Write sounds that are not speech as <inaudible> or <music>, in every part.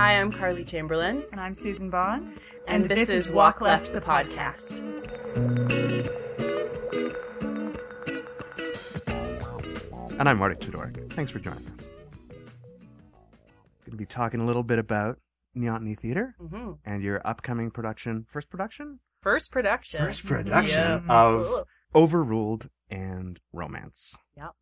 Hi, I'm Carly Chamberlain. And I'm Susan Bond. And, this, is Walk Left, the podcast. And I'm Marty Tudorek. Thanks for joining us. Going to be talking a little bit about Neoteny Theater hmm and your upcoming production, first production? First production. First production Yeah. of Cool. Overruled and Romance. Yep.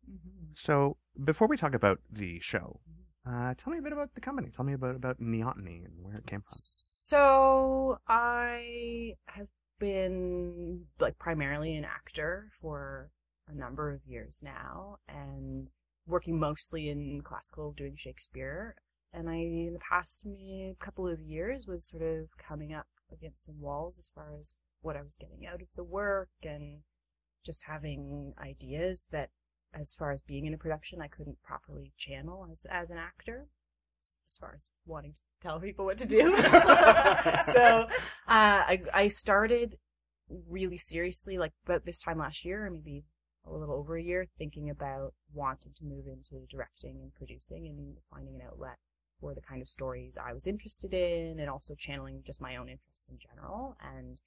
So, before we talk about the show, uh, tell me a bit about the company. Tell me about, about Neoteny and where it came from. So I have been like primarily an actor for a number of years now and working mostly in classical doing Shakespeare. And I, in the past me, couple of years, was sort of coming up against some walls as far as what I was getting out of the work and just having ideas that as far as being in a production I couldn't properly channel as, as an actor as far as wanting to tell people what to do. <laughs> so uh, I, I started really seriously, like about this time last year, or maybe a little over a year, thinking about wanting to move into directing and producing and finding an outlet for the kind of stories I was interested in and also channeling just my own interests in general. And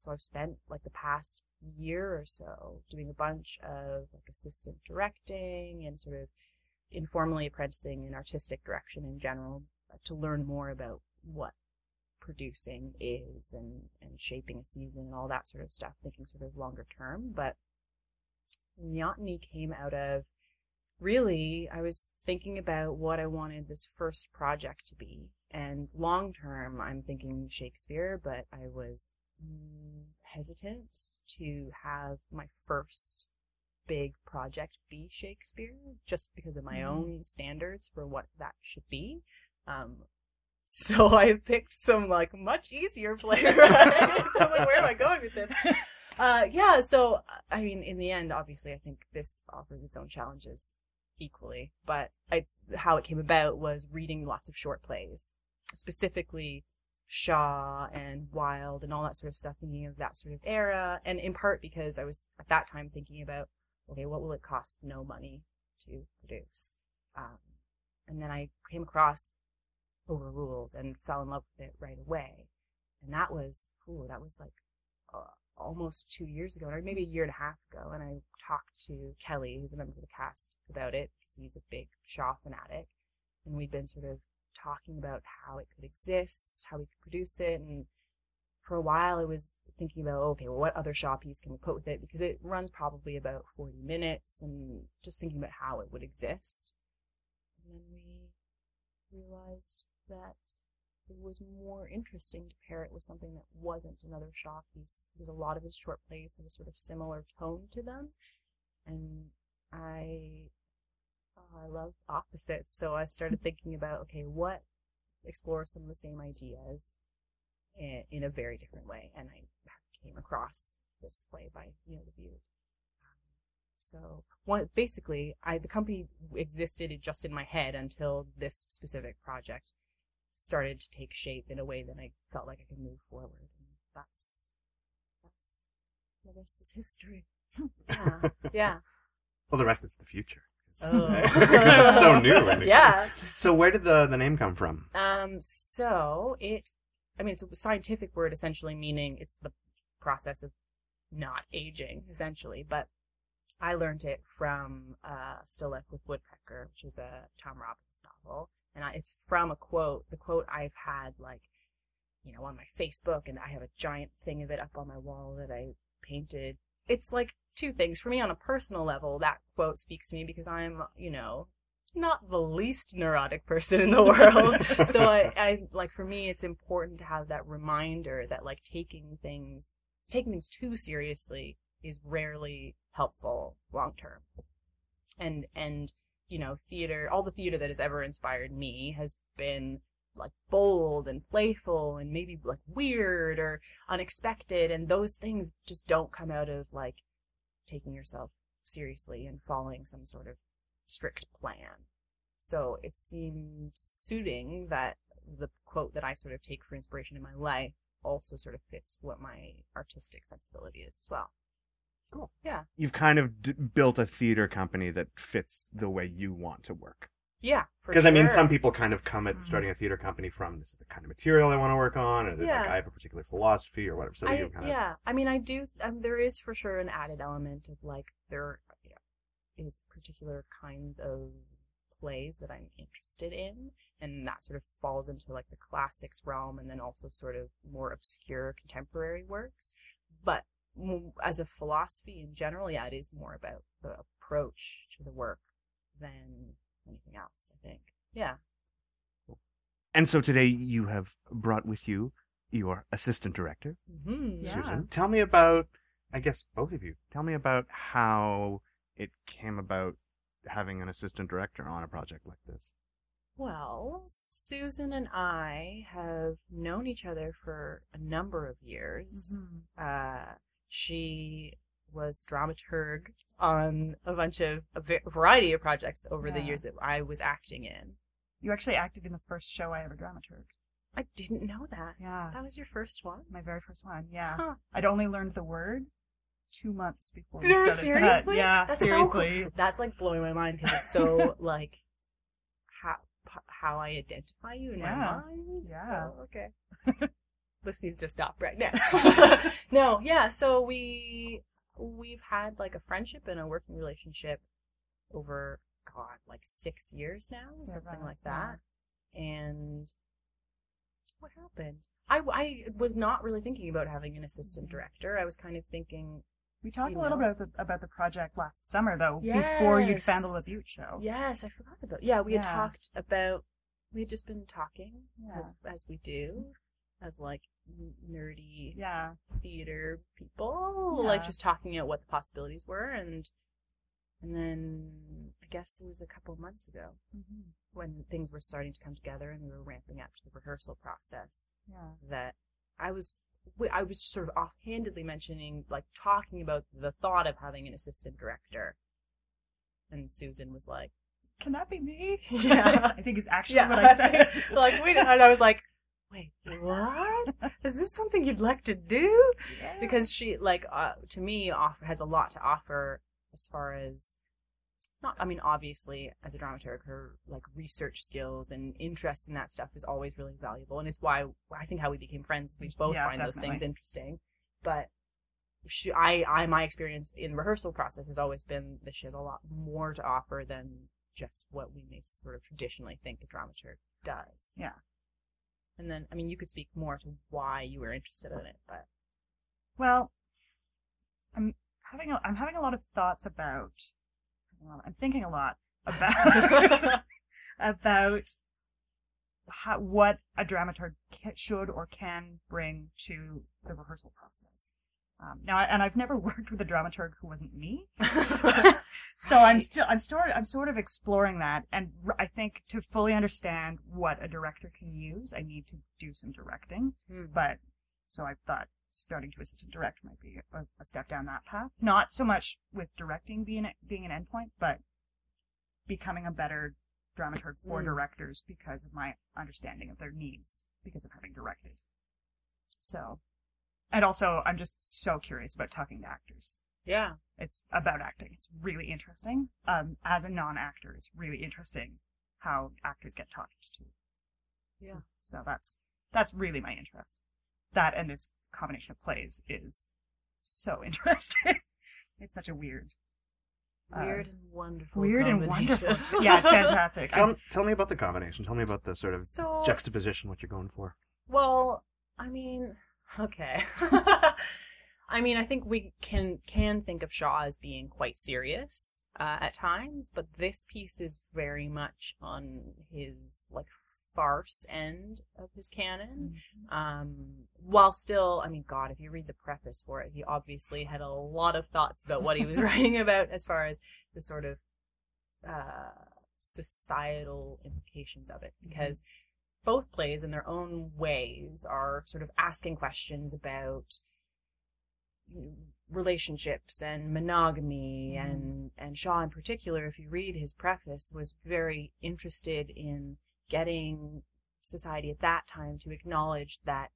so I've spent like the past year or so doing a bunch of like assistant directing and sort of informally apprenticing in artistic direction in general uh, to learn more about what producing is and, and shaping a season and all that sort of stuff, thinking sort of longer term. But Neoteny came out of really, I was thinking about what I wanted this first project to be. And long term, I'm thinking Shakespeare, but I was hesitant to have my first big project be Shakespeare just because of my Mhm. own standards for what that should be. Um, so <laughs> I picked some like much easier <laughs> playwrights. so I'm like, where am I going with this? <laughs> Uh, yeah, so I mean, in the end, obviously, I think this offers its own challenges equally. But it's how it came about was reading lots of short plays, specifically Shaw and Wilde and all that sort of stuff, thinking of that sort of era, and in part because I was at that time thinking about, okay, what will it cost no money to produce? Um, and then I came across Overruled and fell in love with it right away, and that was, ooh, that was like uh, almost two years ago, or maybe a year and a half ago, and I talked to Kelly, who's a member of the cast, about it because he's a big Shaw fanatic, and we'd been sort of talking about how it could exist, how we could produce it, and for a while I was thinking about, okay, well, what other Shaw piece can we put with it? Because it runs probably about 40 minutes, and just thinking about how it would exist. And then we realized that it was more interesting to pair it with something that wasn't another Shaw piece, because a lot of his short plays have a sort of similar tone to them, and I oh, I love opposites, so I started <laughs> thinking about okay, what explores some of the same ideas in, in a very different way, and I came across this play by Neil LaBute. So one basically, I the company existed just in my head until this specific project started to take shape in a way that I felt like I could move forward. And that's that's the rest is history. <laughs> yeah, yeah. <laughs> Well, the rest is the future. <laughs> Oh. <laughs> Because it's so new. yeah. So, where did the, the name come from? Um. So it, I mean, it's a scientific word essentially meaning it's the process of not aging essentially, but I learned it from uh, Still Life with Woodpecker, which is a Tom Robbins novel, and I, it's from a quote. The quote I've had like, you know, on my Facebook, and I have a giant thing of it up on my wall that I painted. It's like two things for me on a personal level. That quote speaks to me because I'm, you know, not the least neurotic person in the world. <laughs> so I, I like for me, it's important to have that reminder that like taking things, taking things too seriously is rarely helpful long term. And and you know, theater, all the theater that has ever inspired me has been like bold and playful and maybe like weird or unexpected and those things just don't come out of like taking yourself seriously and following some sort of strict plan. So it seemed suiting that the quote that I sort of take for inspiration in my life also sort of fits what my artistic sensibility is as well. Cool. Yeah. You've kind of d- built a theater company that fits the way you want to work. Yeah, for Because I mean, some people kind of come at Mhm. starting a theater company from this is the kind of material I want to work on, or Yeah. like, I have a particular philosophy or whatever. So I, kind of yeah, I mean, I do. Um, there is for sure an added element of like there is particular kinds of plays that I'm interested in, and that sort of falls into like the classics realm, and then also sort of more obscure contemporary works. But as a philosophy in general, yeah, it is more about the approach to the work than anything else. I think. Yeah. And so today you have brought with you your assistant director, Mm-hmm. Yeah. Susan. Tell me about, I guess both of you, tell me about how it came about having an assistant director on a project like this. Well, Susan and I have known each other for a number of years. Mhm. Uh, she was dramaturg on a bunch of a variety of projects over the years that I was acting in. You actually acted in the first show I ever dramaturged. I didn't know that. Yeah. That was your first one. My very first one. Yeah. Huh. I'd only learned the word two months before we No, started. <laughs> seriously? Yeah, That's so cool. seriously. That's like blowing my mind because it's so <laughs> like how how I identify you in Yeah. my mind. Yeah. Oh, okay. <laughs> this needs to stop right now. no, yeah. So we we've had like a friendship and a working relationship over God like six years now, Yeah, something like that's- yeah. that. And what happened? I, I was not really thinking about having an assistant mm-hmm. director. I was kind of thinking, We talked You a little know. bit about the, about the project last summer, though, before you'd found the Yes. Butte show. Yes, I forgot about. Yeah, we had talked about. We had just been talking Yeah. as as we do, as like nerdy Yeah. theater people, Yeah. like just talking about what the possibilities were, and and then I guess it was a couple months ago hmm when things were starting to come together and we were ramping up to the rehearsal process Yeah. that I was I was sort of offhandedly mentioning like talking about the thought of having an assistant director, and Susan was like. Can that be me? <laughs> Yeah. <laughs> I think is actually Yeah, what I said. <laughs> like wait, and I was like, wait, what? Is this something you'd like to do? Yeah. Because she, like, uh, to me, offer has a lot to offer as far as not. I mean, obviously, as a dramaturg, her like research skills and interest in that stuff is always really valuable, and it's why I think how we became friends. is We both Yeah, find those things interesting, but. She, I, I, my experience in rehearsal process has always been that she has a lot more to offer than just what we may sort of traditionally think a dramaturg does. Yeah. And then, I mean, you could speak more to why you were interested in it, but Well, I'm having a, I'm having a lot of thoughts about. well, I'm thinking a lot about <laughs> about how, what a dramaturg ca- should or can bring to the rehearsal process. Um, now, and I've never <laughs> worked with a dramaturg who wasn't me, <laughs> so I'm still I'm sort I'm sort of exploring that, and I think to fully understand what a director can use, I need to do some directing. Hmm. But so I thought starting to assistant direct might be a, a step down that path. Not so much with directing being being an endpoint, but becoming a better dramaturg for Mm. directors because of my understanding of their needs because of having directed. So, and also I'm just so curious about talking to actors. Yeah. It's about acting. It's really interesting. Um, as a non-actor, it's really interesting how actors get talked to. Yeah. So that's that's really my interest. That and this combination of plays is so <laughs> interesting. it's such a weird, uh, Weird and wonderful. weird and wonderful. <laughs> Yeah, it's fantastic. Tell, tell me about the combination. Tell me about the sort of So, juxtaposition, what you're going for. well, I mean, okay. <laughs> I mean, I think we can can think of Shaw as being quite serious uh, at times, but this piece is very much on his like farce end of his canon. Um, while still, I mean, God, if you read the preface for it, he obviously had a lot of thoughts about what he was <laughs> writing about as far as the sort of uh, societal implications of it, because both plays, in their own ways, are sort of asking questions about relationships and monogamy Mhm. and and Shaw in particular if you read his preface was very interested in getting society at that time to acknowledge that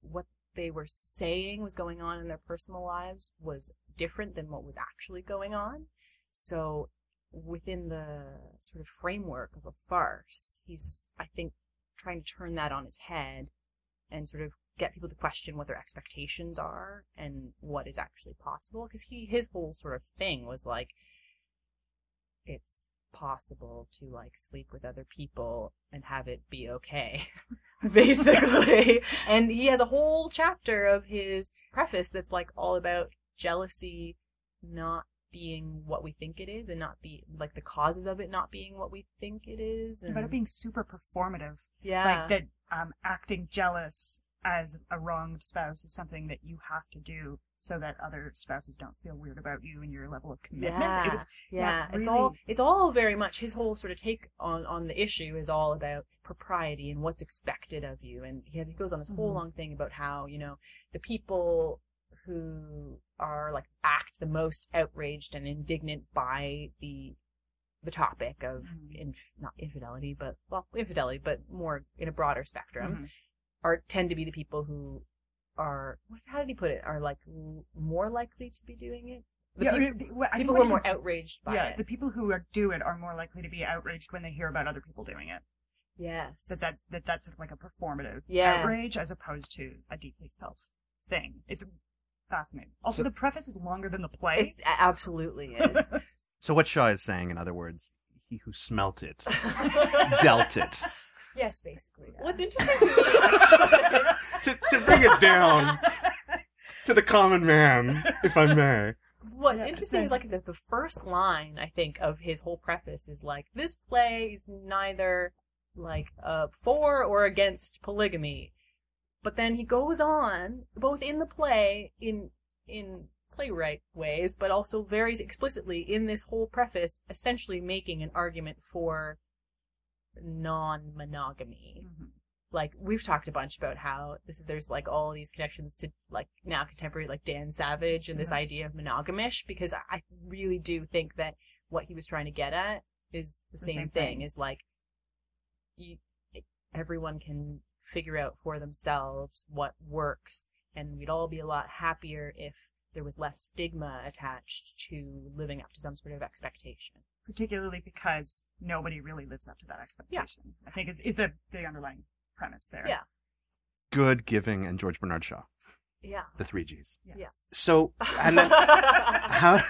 what they were saying was going on in their personal lives was different than what was actually going on. So within the sort of framework of a farce, he's, I think, trying to turn that on its head and sort of get people to question what their expectations are and what is actually possible. Because he, his whole sort of thing was like, it's possible to like sleep with other people and have it be okay. <laughs> basically. <laughs> and he has a whole chapter of his preface that's like all about jealousy not being what we think it is and not be like the causes of it not being what we think it is and About it being super performative. yeah Like that um, acting jealous as a wronged spouse is something that you have to do so that other spouses don't feel weird about you and your level of commitment. Yeah. It was, yeah, it's it's, all it's all very much his whole sort of take on on the issue is all about propriety and what's expected of you and he has he goes on this whole Mhm. long thing about how you know the people who are like act the most outraged and indignant by the the topic of Mhm. inf- not infidelity but well infidelity but more in a broader spectrum Mhm. Are tend to be the people who are how did he put it are like more likely to be doing it the Yeah, peop- or- well, people what who are more outraged by yeah, it the people who are, do it are more likely to be outraged when they hear about other people doing it. Yes. That that, that that's sort of like a performative Yes. outrage as opposed to a deeply felt thing. It's fascinating. Also, So- the preface is longer than the play. It absolutely is. <laughs> So what Shaw is saying, in other words, he who smelt it <laughs> dealt it. Yes, basically. Yeah. What's interesting to me, actually, <laughs> to, to bring it down <laughs> to the common man, if I may. what's Yeah, interesting is like the, the first line I think of his whole preface is like this play is neither like uh, for or against polygamy, but then he goes on both in the play in in playwright ways, but also very explicitly in this whole preface, essentially making an argument for non-monogamy. Mhm. like we've talked a bunch about how this is there's like all these connections to like now contemporary like Dan Savage and this Yeah. idea of monogamish because I- really do think that what he was trying to get at is the, same, same thing. thing. is like you everyone can figure out for themselves what works and we'd all be a lot happier if there was less stigma attached to living up to some sort of expectation. Particularly because nobody really lives up to that expectation. I think is, is the, the underlying premise there. Yeah. Good, giving, and George Bernard Shaw, Yeah. the three Gs. Yes. Yeah. So, and then <laughs> how,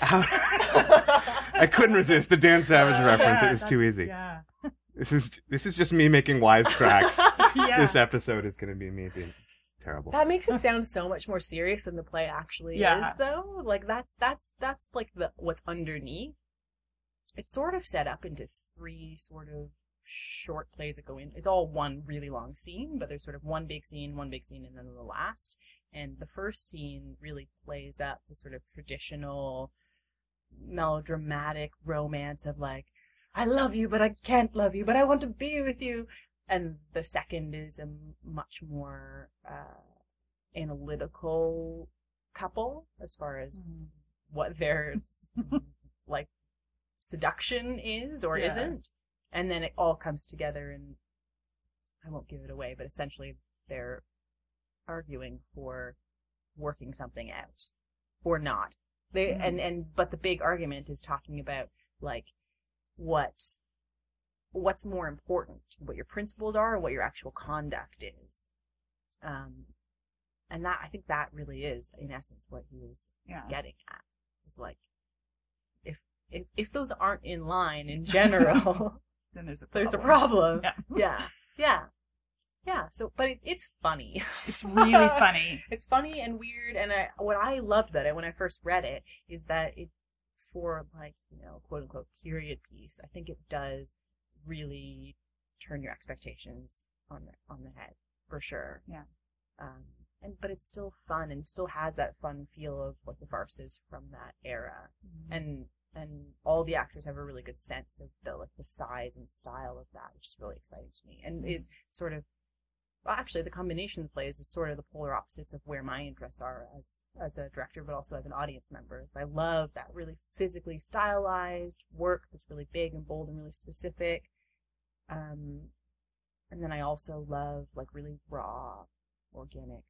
how, I couldn't resist the Dan Savage Uh, reference. yeah, it was too easy. Yeah. This is this is just me making wisecracks. <laughs> yeah. This episode is going to be me being terrible. That makes it sound so much more serious than the play actually Yeah. is, though. Like that's that's that's like the what's underneath. It's sort of set up into three sort of short plays that go in. It's all one really long scene, but there's sort of one big scene, one big scene, and then the last. And the first scene really plays up the sort of traditional melodramatic romance of like, I love you, but I can't love you, but I want to be with you. And the second is a much more uh, analytical couple as far as Mhm. what their <laughs> like seduction is or Yeah. isn't. And then it all comes together and I won't give it away, but essentially they're arguing for working something out or not. They Mhm. and and but the big argument is talking about like what what's more important, what your principles are or what your actual conduct is. Um and that I think that really is in essence what he was Yeah. getting at. Is like if if those aren't in line in general, <laughs> Then there's a problem. there's a problem. Yeah. Yeah. Yeah. Yeah. So but it, it's funny. It's really <laughs> funny. It's funny and weird, and I what I loved about it when I first read it is that it, for like you know quote unquote period piece, I think it does really turn your expectations on the on the head for sure. Yeah. Um, and but it's still fun and still has that fun feel of what the farce is from that era, and and all the actors have a really good sense of the like the size and style of that, which is really exciting to me, and is sort of well, actually, the combination of the plays is sort of the polar opposites of where my interests are as as a director, but also as an audience member. I love that really physically stylized work that's really big and bold and really specific. Um, and then I also love like really raw, organic,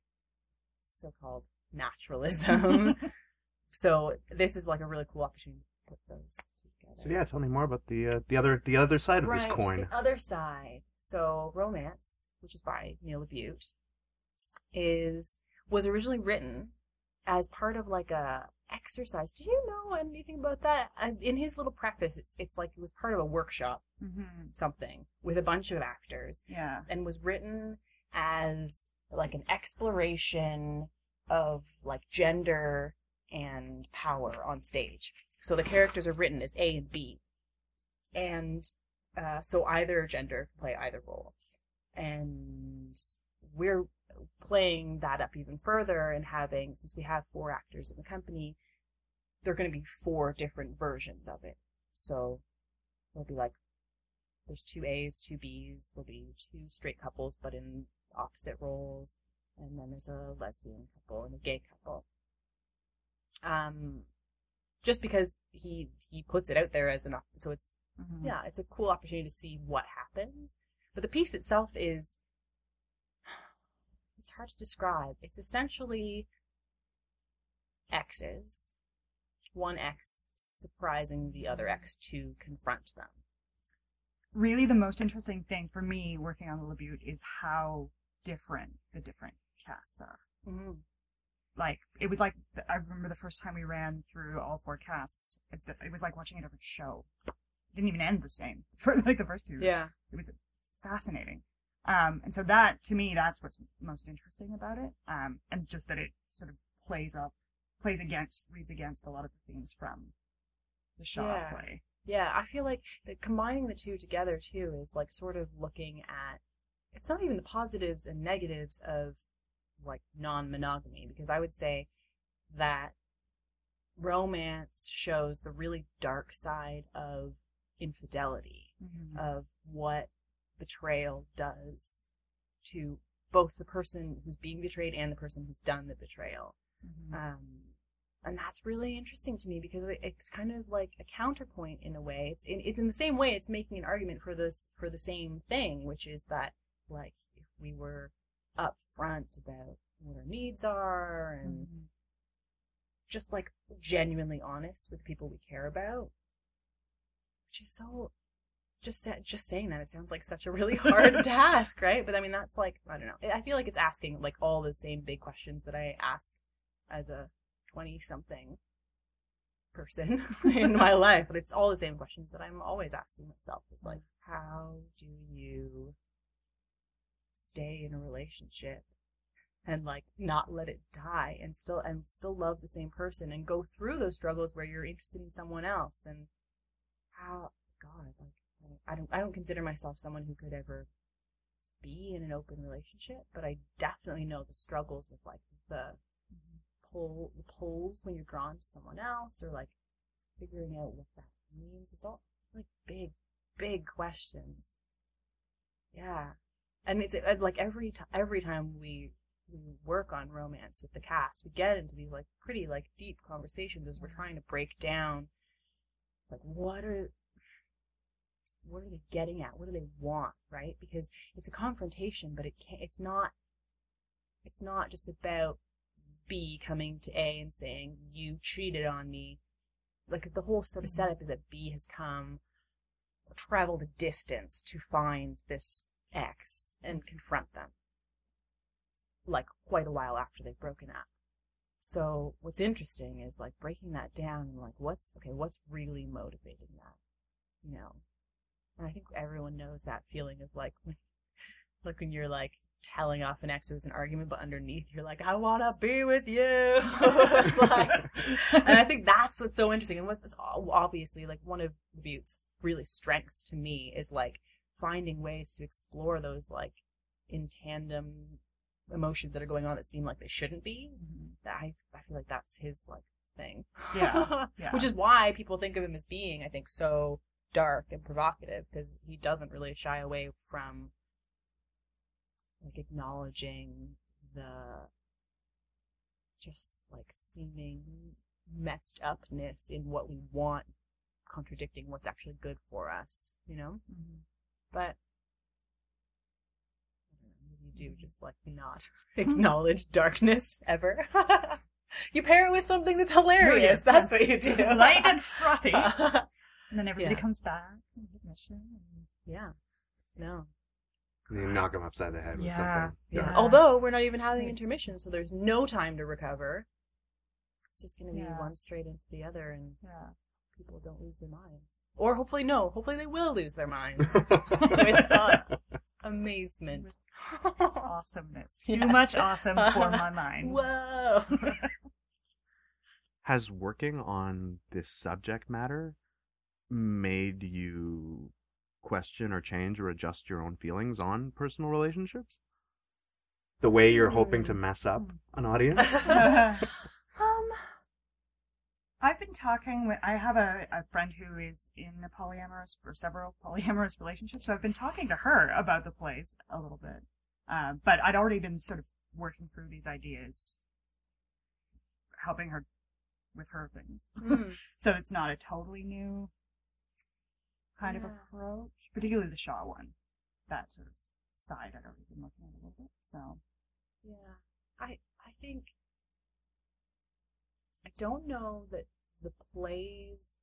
so-called naturalism. <laughs> so this is like a really cool opportunity put those together. So yeah, tell me more about the uh, the other the other side of right, this coin. The other side. So romance, which is by Neil LaBute, is was originally written as part of like a exercise. Do you know anything about that? Uh, In his little preface, it's it's like it was part of a workshop, Mm-hmm. something with a bunch of actors, Yeah. and was written as like an exploration of like gender and power on stage. So the characters are written as A and B, and uh, so either gender can play either role, and we're playing that up even further and having since we have four actors in the company, there are going to be four different versions of it. So there'll be like there's two A's, two B's. There'll be two straight couples, but in opposite roles, and then there's a lesbian couple and a gay couple. Um, just because he he puts it out there as an op- so it's Mhm. yeah it's a cool opportunity to see what happens. But the piece itself is it's hard to describe. It's essentially X's, one X surprising the other X to confront them. Really, the most interesting thing for me working on the LaBute is how different the different casts are. Mm-hmm. Like, it was like, I remember the first time we ran through all four casts, it's, it was like watching a different show. It didn't even end the same <laughs> for like the first two. Yeah. It was fascinating. Um, and so that, to me, that's what's most interesting about it. Um, and just that it sort of plays up, plays against, reads against a lot of the themes from the Shaw Yeah. play. Yeah, I feel like that combining the two together too is like sort of looking at it's not even the positives and negatives of like non-monogamy because I would say that romance shows the really dark side of infidelity Mhm. of what betrayal does to both the person who's being betrayed and the person who's done the betrayal. Mhm. Um, and that's really interesting to me because it's kind of like a counterpoint in a way. It's in, it's in the same way it's making an argument for this for the same thing, which is that like if we were upfront about what our needs are and Mhm. just like genuinely honest with people we care about, which is so just just saying that it sounds like such a really <laughs> hard task, right? But I mean that's like I don't know. I feel like it's asking like all the same big questions that I ask as a 20 something person <laughs> in my life. But it's all the same questions that I'm always asking myself. Is like how do you stay in a relationship and like not let it die and still and still love the same person and go through those struggles where you're interested in someone else and how god like I don't I don't consider myself someone who could ever be in an open relationship but I definitely know the struggles with like the pull the pulls when you're drawn to someone else or like figuring out what that means. It's all like big big questions. Yeah and it's uh, like every time every time we we work on romance with the cast we get into these like pretty like deep conversations as we're trying to break down like what are what are they getting at? What do they want right? Because it's a confrontation but it can't it's not it's not just about b coming to a and saying you cheated on me. Like the whole sort of setup is that b has come traveled a distance to find this X and confront them. Like quite a while after they've broken up. So what's interesting is like breaking that down and like what's okay, what's really motivating that? You know. And I think everyone knows that feeling of like when <laughs> like when you're like telling off an ex with an argument, but underneath you're like, I wanna be with you. <laughs> like, <laughs> and I think that's what's so interesting. And what's it's obviously like one of Buttes' really strengths to me is like finding ways to explore those like in tandem emotions that are going on that seem like they shouldn't be. Mhm. I I feel like that's his like thing. Yeah, <laughs> yeah. Which is why people think of him as being, I think, so dark and provocative because he doesn't really shy away from like acknowledging the just like seeming messed upness in what we want contradicting what's actually good for us, you know? Mhm. But I don't know, maybe you do mm-hmm. just like not <laughs> acknowledge darkness ever. <laughs> you pair it with something that's hilarious. Hilarious. That's what you do. <laughs> Light and frothy. And then everybody Yeah. comes back and mission. And... Yeah. No. And you knock them upside the head with something. Yeah. Yeah. Although we're not even having intermission, so there's no time to recover. It's just going to be Yeah. one straight into the other, and Yeah. people don't lose their minds. Or hopefully, no. Hopefully, they will lose their minds. <laughs> With uh, <laughs> amazement. Awesomeness. Too Yes. much awesome for my <laughs> mind. Whoa. Has working on this subject matter made you question or change or adjust your own feelings on personal relationships? The way you're hoping to mess up an audience? I've been talking with, I have a, a friend who is in a polyamorous, or several <laughs> polyamorous relationships, so I've been talking to her about the plays a little bit. Uh, but I'd already been sort of working through these ideas, helping her with her things. mm, <laughs> So it's not a totally new kind of approach, particularly the Shaw one. That sort of side I'd already been looking at a little bit. So Yeah. I I think I don't know that the plays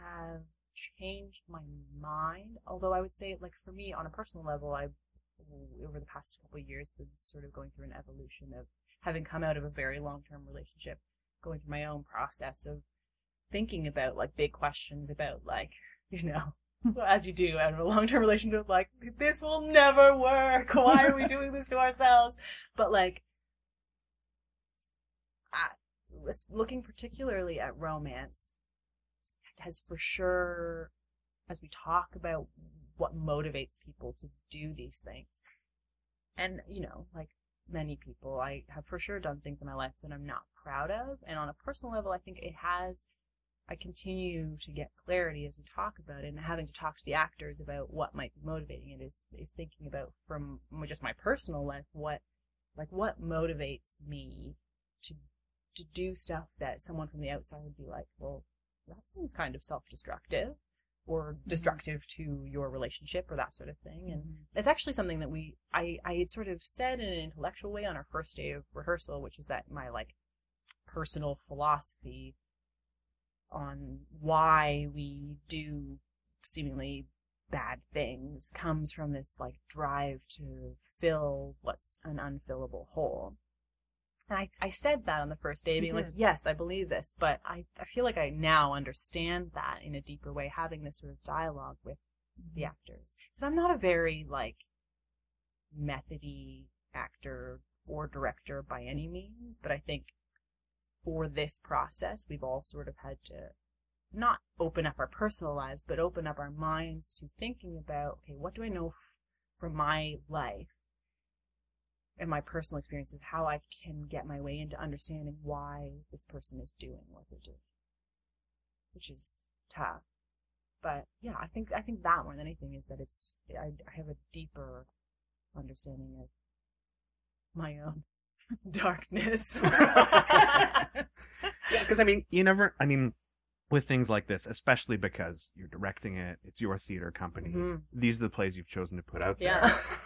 have changed my mind. Although I would say, like for me, on a personal level, I've over the past couple of years been sort of going through an evolution of having come out of a very long term relationship, going through my own process of thinking about like big questions about like <laughs> you know as you do out of a long term relationship, like, this will never work. Why are we doing this to ourselves? But like, I was looking particularly at romance has for sure, as we talk about what motivates people to do these things, and you know, like many people, I have for sure done things in my life that I'm not proud of, and on a personal level, I think it has I continue to get clarity as we talk about it. And having to talk to the actors about what might be motivating it is, is thinking about from just my personal life, what, like what motivates me to, to do stuff that someone from the outside would be like, well, that seems kind of self-destructive or mm-hmm. destructive to your relationship or that sort of thing. And mm-hmm. it's actually something that we, I, I had sort of said in an intellectual way on our first day of rehearsal, which is that my like personal philosophy on why we do seemingly bad things comes from this like drive to fill what's an unfillable hole. And I, I said that on the first day, being like, yes, I believe this, but I, I feel like I now understand that in a deeper way, having this sort of dialogue with the mm-hmm. actors. Because I'm not a very, like, methody actor or director by any means, but I think for this process, we've all sort of had to not open up our personal lives, but open up our minds to thinking about, okay, what do I know f- from my life and my personal experience is how I can get my way into understanding why this person is doing what they're doing, which is tough. But yeah, I think I think that more than anything is that it's I, I have a deeper understanding of my own <laughs> darkness. <laughs> Yeah, because I mean, you never. I mean, with things like this, especially because you're directing it, it's your theater company. Mhm. These are the plays you've chosen to put out there.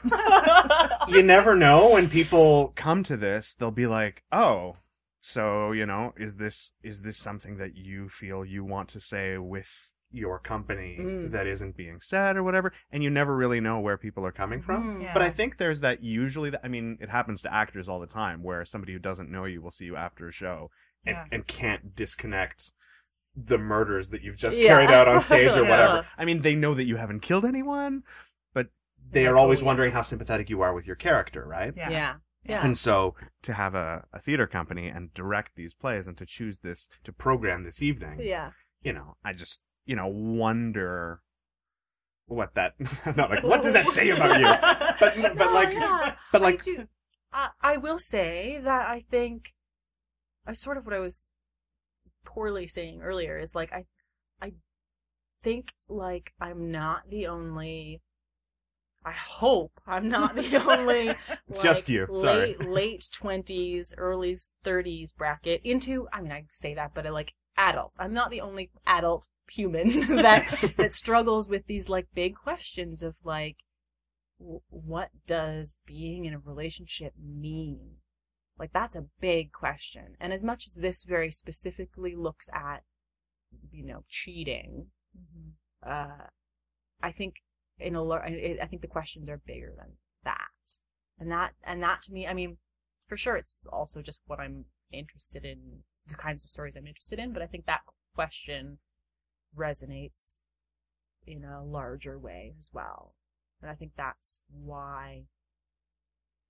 <laughs> You never know when people come to this, they'll be like, "Oh, so you know, is this is this something that you feel you want to say with your company Mm. that isn't being said or whatever?" And you never really know where people are coming from. Mhm. Yeah. But I think there's that usually that I mean, it happens to actors all the time where somebody who doesn't know you will see you after a show and, Yeah. and can't disconnect the murders that you've just Yeah. carried out on stage or <laughs> Yeah. whatever. I mean, they know that you haven't killed anyone, but they Yeah, are always totally. wondering how sympathetic you are with your character, right? Yeah. Yeah. Yeah. And so to have a, a theater company and direct these plays and to choose this to program this evening, Yeah. you know, I just, you know, wonder what that <laughs> not like what does that say <laughs> about you? But but No, like yeah. but I like do. I, I will say that I think, I sort of what I was poorly saying earlier is like I, I think like I'm not the only. I hope I'm not the <laughs> only. It's like, just you, sorry. Late <laughs> late twenties, early thirties bracket into. I mean, I say that, but I like adult. I'm not the only adult human <laughs> that that struggles with these like big questions of like w- what does being in a relationship mean? Like that's a big question. And as much as this very specifically looks at, you know, cheating Mm-hmm. uh, I think in a I think the questions are bigger than that, and that and that to me, I mean, for sure, it's also just what I'm interested in, the kinds of stories I'm interested in. But I think that question resonates in a larger way as well, and I think that's why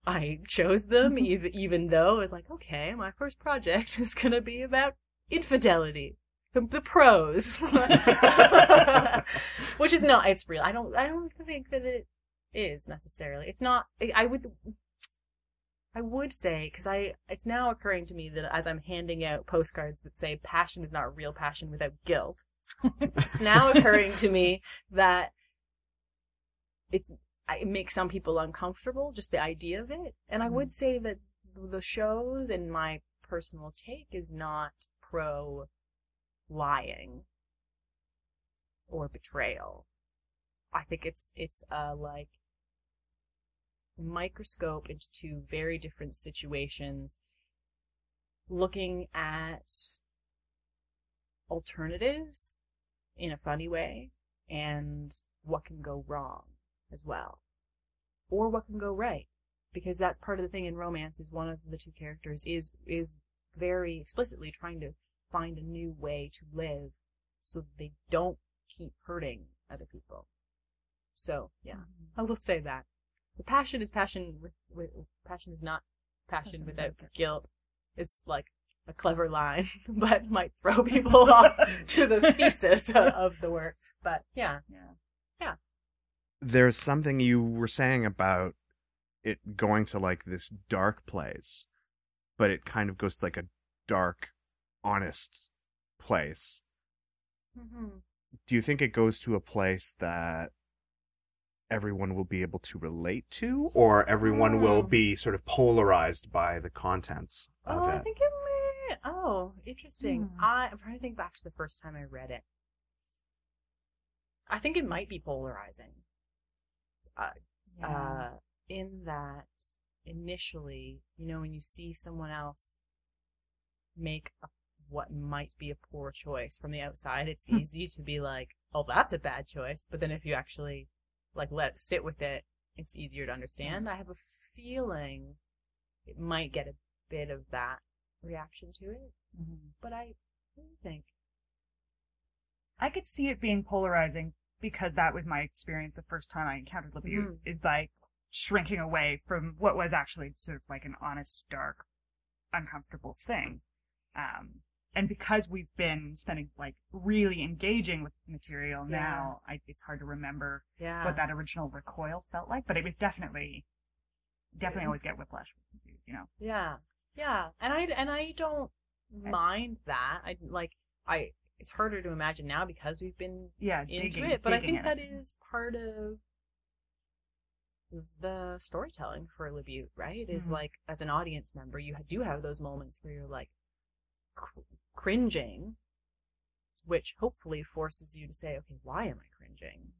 I chose them, mm-hmm. even even though was like, okay, my first project <laughs> is gonna be about infidelity the, the pros, <laughs> which is not. It's real. I don't. I don't think that it is necessarily. It's not. I would. I would say because I. It's now occurring to me that as I'm handing out postcards that say "passion is not real passion without guilt," <laughs> it's now occurring to me that it's. It makes some people uncomfortable just the idea of it, and I mm-hmm. would say that the shows and my personal take is not pro lying or betrayal. I think it's it's a like microscope into two very different situations looking at alternatives in a funny way and what can go wrong as well or what can go right because that's part of the thing in romance is one of the two characters is is very explicitly trying to find a new way to live so that they don't keep hurting other people. So, yeah, Mm-hmm. I will say that. The passion is passion with, with passion is not passion Passion without without guilt. Is like a clever line, <laughs> but might throw people <laughs> off to the thesis of the work. But yeah, yeah, Yeah. There's something you were saying about it going to like this dark place, but it kind of goes to like a dark, honest place. mm-hmm. Do you think it goes to a place that everyone will be able to relate to, or everyone will Hmm. be sort of polarized by the contents of Oh, I it? think it may. Oh, interesting. Hmm. I, I'm trying to think back to the first time I read it. I think it might be polarizing. Yeah. Uh, in that initially, you know, when you see someone else make a, what might be a poor choice from the outside, it's Hmm. easy to be like, "Oh, that's a bad choice." But then if you actually like let it sit with it, it's easier to understand. I have a feeling it might get a bit of that reaction to it, Mhm. but I what do you think. I could see it being polarizing because that was my experience the first time I encountered LaBute, Mhm. is like shrinking away from what was actually sort of like an honest, dark, uncomfortable thing. Um, and because we've been spending like really engaging with material Yeah. now, I, it's hard to remember Yeah. what that original recoil felt like, but it was definitely, definitely always get whiplash you know? Yeah, yeah, and I and I don't mind that. I like I. It's harder to imagine now because we've been Yeah, into digging, it, but I think in that it. is part of the storytelling for LaBute, right? Is Mhm. like as an audience member, you do have those moments where you're like cr- cringing, which hopefully forces you to say, okay, why am I cringing?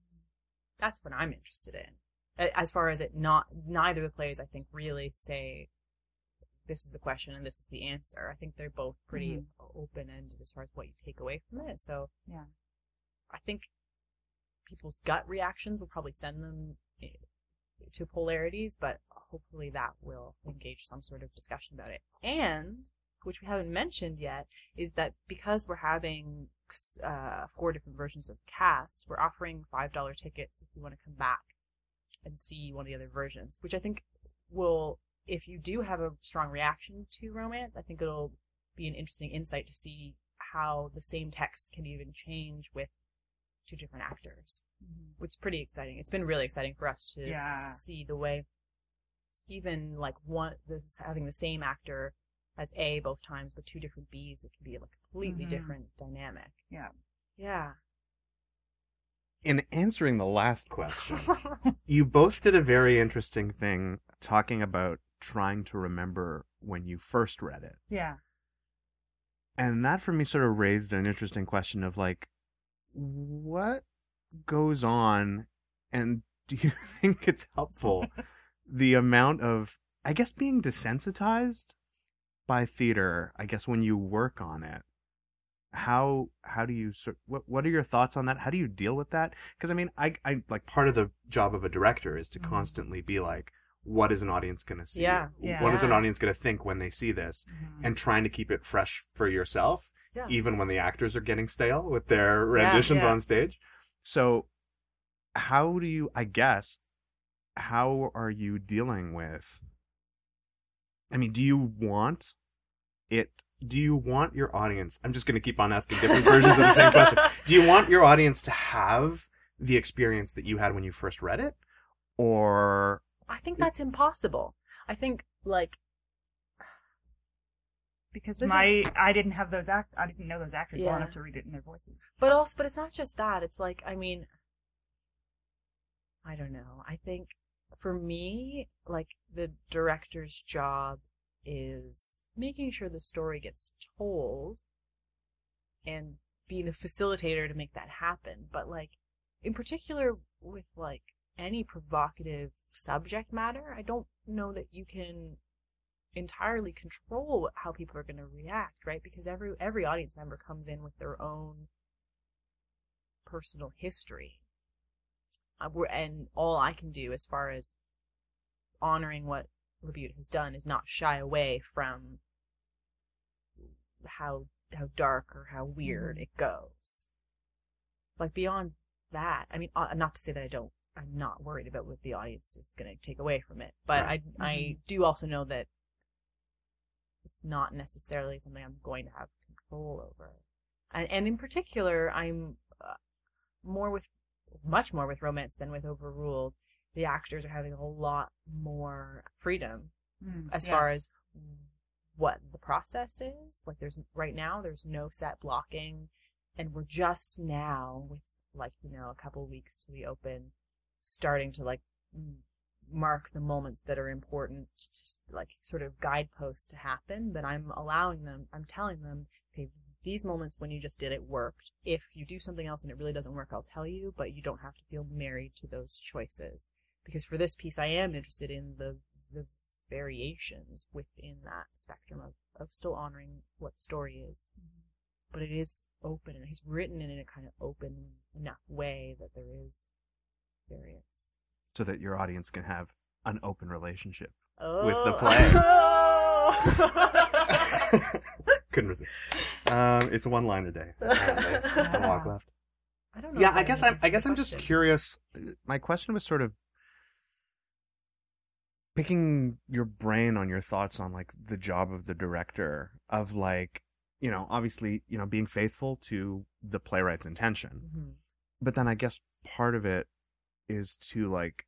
That's what I'm interested in. As far as it not, neither of the plays I think really say this is the question and this is the answer. I think they're both pretty Mhm. open ended as far as what you take away from it. So Yeah. I think people's gut reactions will probably send them to polarities, but hopefully that will engage some sort of discussion about it. And which we haven't mentioned yet is that because we're having uh, four different versions of cast, we're offering five dollar tickets if you want to come back and see one of the other versions, which I think will, if you do have a strong reaction to romance, I think it'll be an interesting insight to see how the same text can even change with two different actors. It's pretty exciting. It's been really exciting for us to Yeah. see the way even like one this, having the same actor as A both times but two different Bs, it can be a completely Mhm. different dynamic. Yeah. Yeah. In answering the last question, <laughs> you both did a very interesting thing talking about trying to remember when you first read it. Yeah. And that for me sort of raised an interesting question of like, what goes on and <laughs> do you think it's helpful <laughs> the amount of, I guess, being desensitized by theater, I guess, when you work on it? how how do you sort what what are your thoughts on that how do you deal with that because i mean i i like part of the job of a director is to Mhm. constantly be like what is an audience going to see Yeah. what is an audience going to think when they see this Mhm. and trying to keep it fresh for yourself Yeah. even when the actors are getting stale with their renditions yeah. on stage so how do you i guess how are you dealing with i mean do you want it do you want your audience i'm just going to keep on asking different versions of the same question <laughs> do you want your audience to have the experience that you had when you first read it or I think that's impossible. I think like <sighs> because This my I didn't have those act I didn't know those actors well enough to read it in their voices. But also, but it's not just that. It's like, I mean, I don't know. I think for me, like the director's job is making sure the story gets told and being the facilitator to make that happen. But like, in particular with like any provocative subject matter, I don't know that you can entirely control how people are going to react, right? Because every every audience member comes in with their own personal history. Uh, and all I can do as far as honoring what LaBute has done is not shy away from how how dark or how weird Mhm. it goes. Like beyond that, I mean, uh, not to say that I don't, I'm not worried about what the audience is going to take away from it, but Right. I I Mhm. do also know that it's not necessarily something I'm going to have control over. And, and in particular, I'm uh, more with, much more with romance than with Overruled. The actors are having a lot more freedom Mm, as far as what the process is. Like there's, right now, there's no set blocking. And we're just now with like, you know, a couple weeks to the open, starting to like mark the moments that are important, to, like sort of guideposts to happen. But I'm allowing them, I'm telling them, okay, these moments when you just did it worked. If you do something else and it really doesn't work, I'll tell you, but you don't have to feel married to those choices. Because for this piece, I am interested in the, the variations within that spectrum of, of still honoring what story is. Mm-hmm. But it is open, and he's written it in a kind of open enough way that there is variance. so that your audience can have an open relationship Oh. With the play. Oh. <laughs> couldn't resist um it's a one liner day <laughs> apparently, on walk left I don't know. yeah i guess i'm i guess i'm just curious my question was sort of picking your brain on your thoughts on like the job of the director of like you know obviously you know being faithful to the playwright's intention Mhm. but then i guess part of it is to like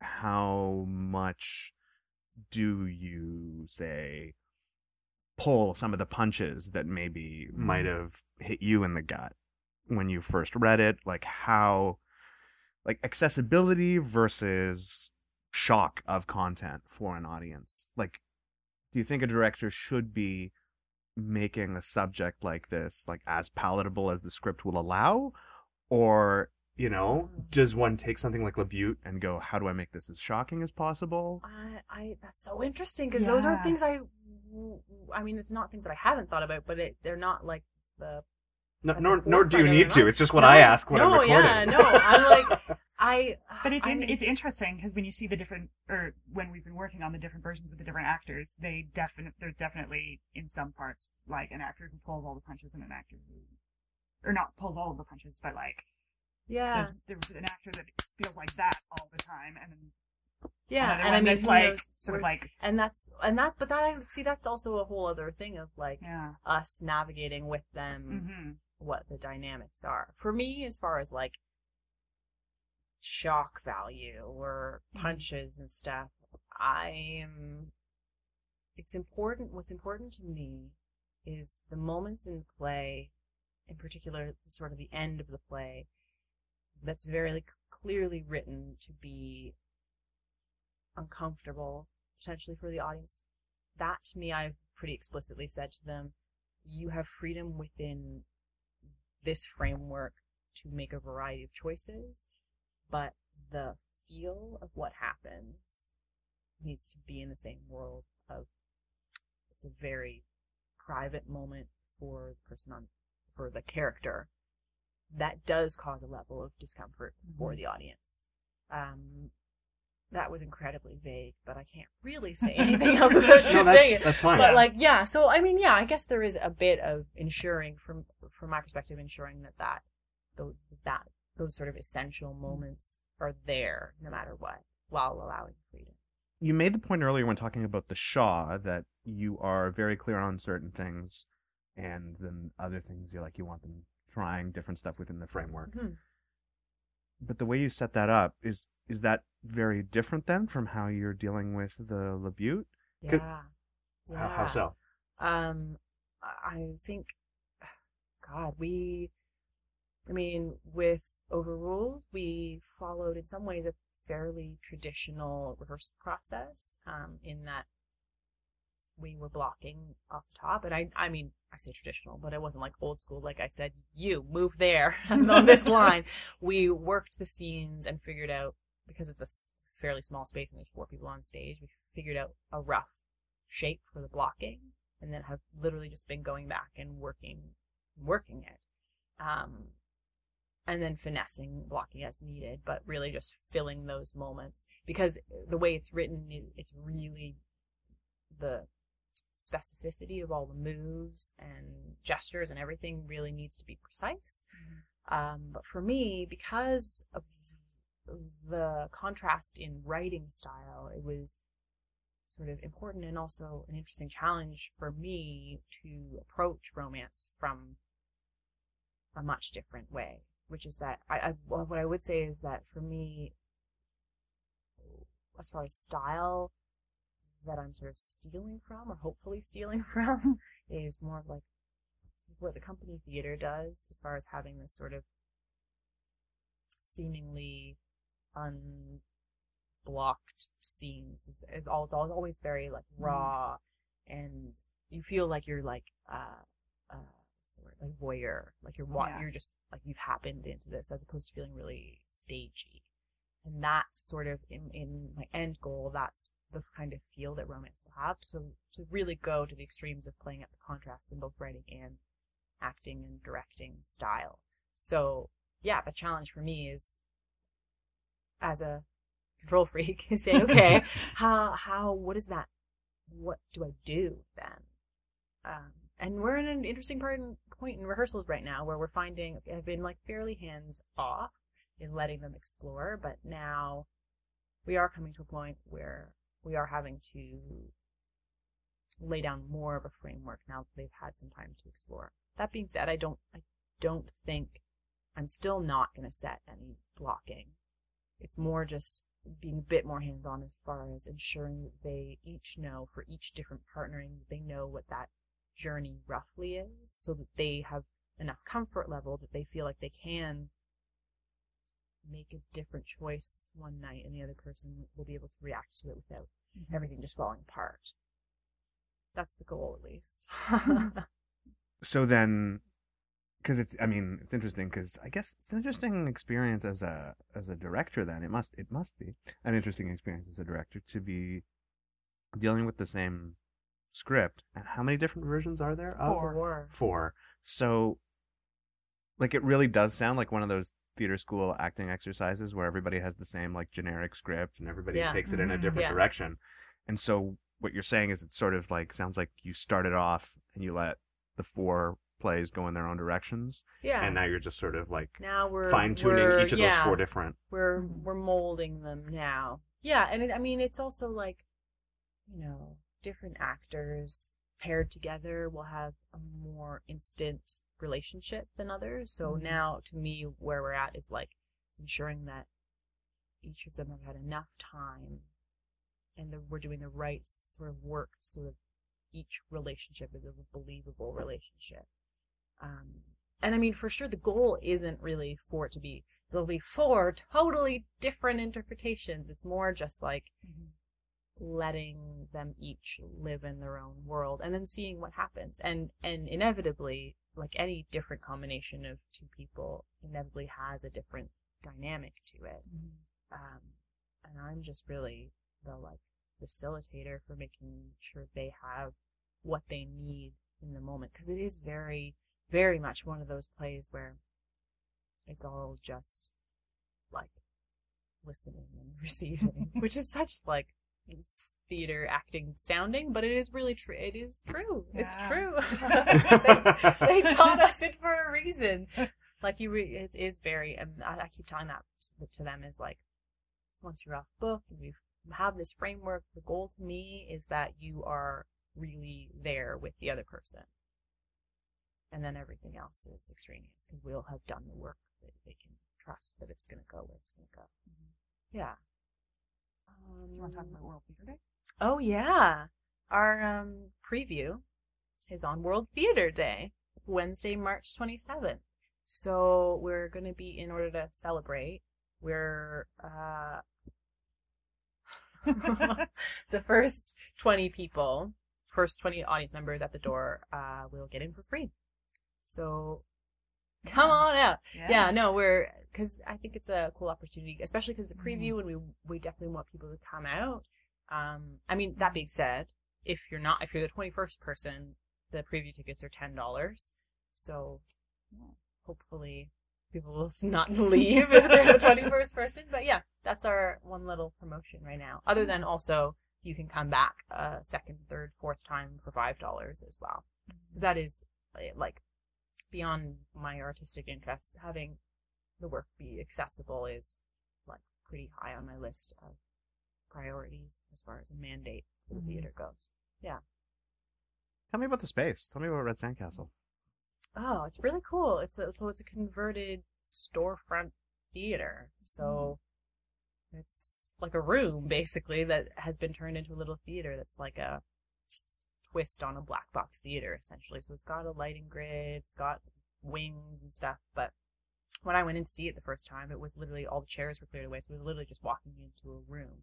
how much do you say pull some of the punches that maybe might mm. have hit you in the gut when you first read it? Like how like accessibility versus shock of content for an audience? Like do you think a director should be making a subject like this like as palatable as the script will allow? Or you know does one take something like LaBute and go how do i make this as shocking as possible I, I, that's so interesting because those are Yeah. things I, I mean, it's not things that I haven't thought about, but it, they're not like the. no, At nor, nor do you need to it's just what No, i ask when no, i'm recording yeah, no, I'm like, <laughs> I. But it's I in, mean, it's interesting because when you see the different or when we've been working on the different versions with the different actors, they definitely there's definitely in some parts like an actor who pulls all the punches and an actor who or not pulls all of the punches, but like yeah, there's there's an actor that feels like that all the time, and then yeah, and I mean, that's like knows sort of like and that's and that, but that I see that's also a whole other thing of like yeah, us navigating with them hmm what the dynamics are. For me, as far as like shock value or Mhm. punches and stuff, I'm. It's important. What's important to me is the moments in the play, in particular, sort of the end of the play, that's very clearly written to be uncomfortable, potentially for the audience. That to me, I've pretty explicitly said to them, you have freedom within this framework to make a variety of choices, but the feel of what happens needs to be in the same world of it's a very private moment for the person on for the character, that does cause a level of discomfort for Mhm. the audience. Um, that was incredibly vague, but I can't really say <laughs> anything else without no, just saying it. that's fine. But like, yeah. So I mean, yeah. I guess there is a bit of ensuring, from from my perspective, ensuring that that those that those sort of essential moments are there, no matter what, while allowing freedom. you made the point earlier when talking about the Shaw that you are very clear on certain things, and then other things you're like you want them trying different stuff within the framework. Mhm. But the way you set that up is is that very different then from how you're dealing with the LaBute? Could- Yeah. How, how so? Um, I I think, God, we, I mean, with Overruled, we followed in some ways a fairly traditional rehearsal process, um, in that we were blocking off the top. And I, I mean, I say traditional, but it wasn't like old school. Like I said, you move there <laughs> on <laughs> this line. We worked the scenes and figured out, because it's a fairly small space and there's four people on stage, we figured out a rough shape for the blocking and then have literally just been going back and working working it um and then finessing blocking as needed but really just filling those moments because the way it's written it's really the specificity of all the moves and gestures and everything really needs to be precise. Um but for me because of the contrast in writing style it was sort of important and also an interesting challenge for me to approach romance from a much different way, which is that I, I well, what I would say is that for me, as far as style that I'm sort of stealing from or hopefully stealing <laughs> from is more of like what the company theater does as far as having this sort of seemingly unblocked scenes. It's, it's all- it's always very like raw and you feel like you're like, uh, uh, word? Like voyeur. Like you're wa- Yeah. you're just like you've happened into this as opposed to feeling really stagey. And that's sort of in, in my end goal, that's the kind of feel that romance will have. So to really go to the extremes of playing up the contrasts in both writing and acting and directing style. So yeah, the challenge for me is as a control freak <laughs> is say, okay, <laughs> how, how, what is that? What do I do then? Um, and we're in an interesting part in, point in rehearsals right now where we're finding, I've been like fairly hands off in letting them explore, but now we are coming to a point where we are having to lay down more of a framework now that they've had some time to explore. That being said, I don't, I don't think I'm still not going to set any blocking. It's more just being a bit more hands on as far as ensuring that they each know for each different partnering, they know what that journey roughly is so that they have enough comfort level that they feel like they can make a different choice one night and the other person will be able to react to it without mm-hmm. everything just falling apart. That's the goal, at least. <laughs> So then, because it's, I mean, it's interesting because I guess it's an interesting experience as a as a director. Then it must it must be an interesting experience as a director to be dealing with the same script. And how many different versions are there? of- Four. Four. So, like, it really does sound like one of those theater school acting exercises where everybody has the same like generic script and everybody Yeah. takes it in a Mhm. different Yeah. direction. And so what you're saying is it's sort of like sounds like you started off and you let the four plays go in their own directions Yeah. and now you're just sort of like now we're fine tuning each of yeah, those four different We're we're molding them now. Yeah, and it, I mean it's also like, you know, different actors paired together will have a more instant relationship than others. So Mhm. now, to me, where we're at is like ensuring that each of them have had enough time, and that we're doing the right sort of work so that each relationship is a believable relationship. Um, and I mean, for sure, the goal isn't really for it to be there'll be four totally different interpretations. It's more just like letting them each live in their own world and then seeing what happens. And and inevitably, like any different combination of two people, inevitably has a different dynamic to it. Um, and I'm just really the like facilitator for making sure they have what they need in the moment because it is very, very much one of those plays where it's all just like listening and <laughs> receiving, which is such like it's theater acting sounding, but it is really true. It is true. It's true. <laughs> they, they taught us it for a reason. <laughs> Like you, re- it is very. And I, I keep telling that to- them is like, once you're off book and you have this framework, the goal to me is that you are really there with the other person, and then everything else is extraneous because we'll have done the work that they can trust that it's going to go where it's going to go. Mm-hmm. Yeah. Um, You want to talk about World Theater Day? Oh yeah. Our um preview is on World Theater Day, Wednesday, March 27th. So we're going to be in order to celebrate, we're uh <laughs> the first 20 people, first 20 audience members at the door uh will get in for free. So <laughs> come on out yeah, no, we're because I think it's a cool opportunity, especially because it's a mm-hmm. preview, and we we definitely want people to come out. Um, I mean, that being said, if you're not, if you're the twenty first person, the preview tickets are ten dollars. So hopefully people will not <laughs> leave if they're the twenty first person. But yeah, that's our one little promotion right now. Other than mm-hmm. also you can come back a second, third, fourth time for five dollars as well, mm-hmm. because that is like beyond my artistic interests, having the work be accessible is like pretty high on my list of priorities as far as a mandate for the Mhm. theater goes. Yeah. Tell me about the space. Tell me about Red Sandcastle. Oh, it's really cool. It's a, so it's a converted storefront theater. So it's like a room basically that has been turned into a little theater that's like a twist on a black box theater essentially. So it's got a lighting grid, it's got wings and stuff, but when I went in to see it the first time, it was literally all the chairs were cleared away, so we were literally just walking into a room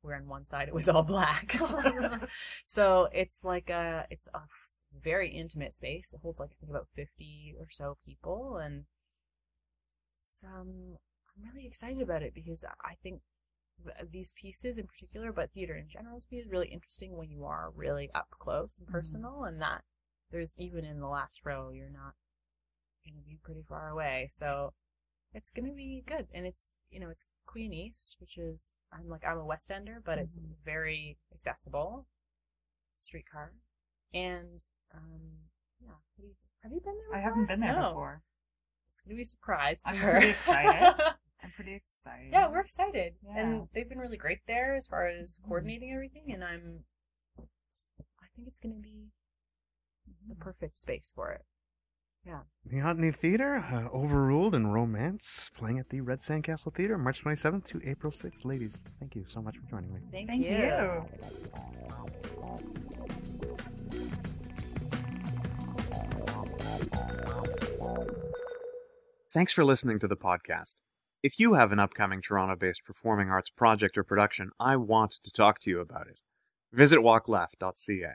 where on one side it was all black. <laughs> <laughs> so it's like a it's a very intimate space. It holds like I think about fifty or so people, and um, I'm really excited about it because I think th- these pieces in particular, but theater in general to me is really interesting when you are really up close and personal, and that there's even in the last row you're not going to be pretty far away. So it's going to be good. And it's, you know, it's Queen East, which is, I'm like, I'm a West Ender, but it's Mhm. very accessible streetcar. And, um, yeah. Do you, have you been there I haven't been there No. before. It's going to be a surprise to I'm her. pretty excited. <laughs> I'm pretty excited. yeah, we're excited. Yeah. And they've been really great there as far as Mhm. coordinating everything. And I'm, I think it's going to be the perfect space for it. Yeah. The Otney Theater, uh, Overruled and Romance, playing at the Red Sandcastle Theater, March 27th to April 6th. Ladies, thank you so much for joining me. Thank, Thank you. you. Thanks for listening to the podcast. If you have an upcoming Toronto based performing arts project or production, I want to talk to you about it. Visit walkleft.ca.